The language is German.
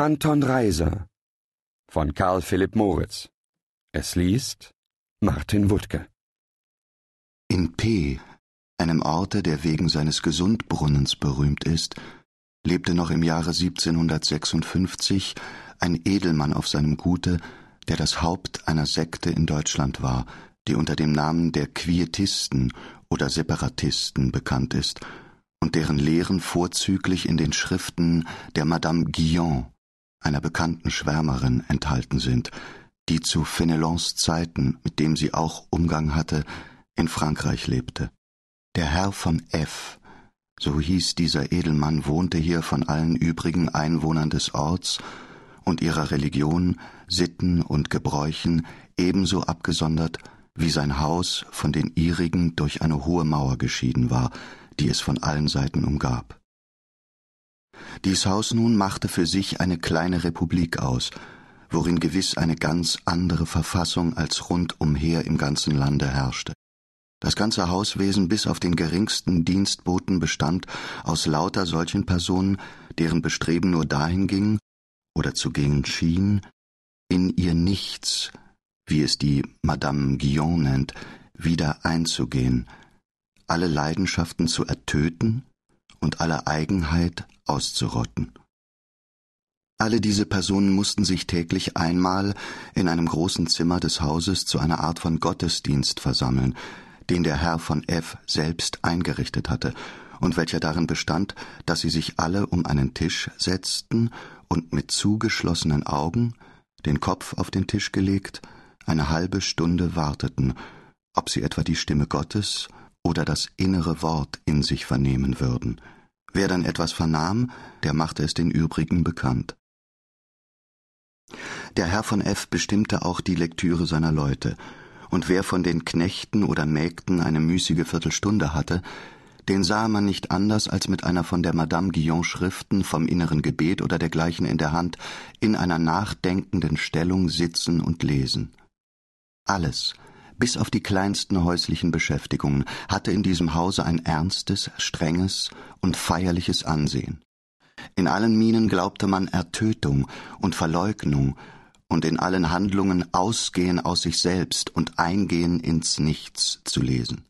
Anton Reiser von Karl Philipp Moritz. Es liest Martin Wuttke. In P, einem Orte, der wegen seines Gesundbrunnens berühmt ist, lebte noch im Jahre 1756 ein Edelmann auf seinem Gute, der das Haupt einer Sekte in Deutschland war, die unter dem Namen der Quietisten oder Separatisten bekannt ist und deren Lehren vorzüglich in den Schriften der Madame Guillon einer bekannten Schwärmerin enthalten sind, die zu Fenelons Zeiten, mit dem sie auch Umgang hatte, in Frankreich lebte. Der Herr von F., so hieß dieser Edelmann, wohnte hier von allen übrigen Einwohnern des Orts und ihrer Religion, Sitten und Gebräuchen ebenso abgesondert, wie sein Haus von den ihrigen durch eine hohe Mauer geschieden war, die es von allen Seiten umgab. Dies Haus nun machte für sich eine kleine Republik aus, worin gewiss eine ganz andere Verfassung als rundumher im ganzen Lande herrschte. Das ganze Hauswesen bis auf den geringsten Dienstboten bestand aus lauter solchen Personen, deren Bestreben nur dahin ging, oder zu gehen schien, in ihr Nichts, wie es die Madame Guillon nennt, wieder einzugehen, alle Leidenschaften zu ertöten und alle Eigenheit auszurotten. Alle diese Personen mussten sich täglich einmal in einem großen Zimmer des Hauses zu einer Art von Gottesdienst versammeln, den der Herr von F. selbst eingerichtet hatte, und welcher darin bestand, dass sie sich alle um einen Tisch setzten und mit zugeschlossenen Augen, den Kopf auf den Tisch gelegt, eine halbe Stunde warteten, ob sie etwa die Stimme Gottes oder das innere Wort in sich vernehmen würden. Wer dann etwas vernahm, der machte es den übrigen bekannt. Der Herr von F. bestimmte auch die Lektüre seiner Leute, und wer von den Knechten oder Mägden eine müßige Viertelstunde hatte, den sah man nicht anders als mit einer von der Madame Guillon Schriften vom inneren Gebet oder dergleichen in der Hand in einer nachdenkenden Stellung sitzen und lesen. Alles, bis auf die kleinsten häuslichen Beschäftigungen, hatte in diesem Hause ein ernstes, strenges und feierliches Ansehen. In allen Mienen glaubte man Ertötung und Verleugnung und in allen Handlungen Ausgehen aus sich selbst und Eingehen ins Nichts zu lesen.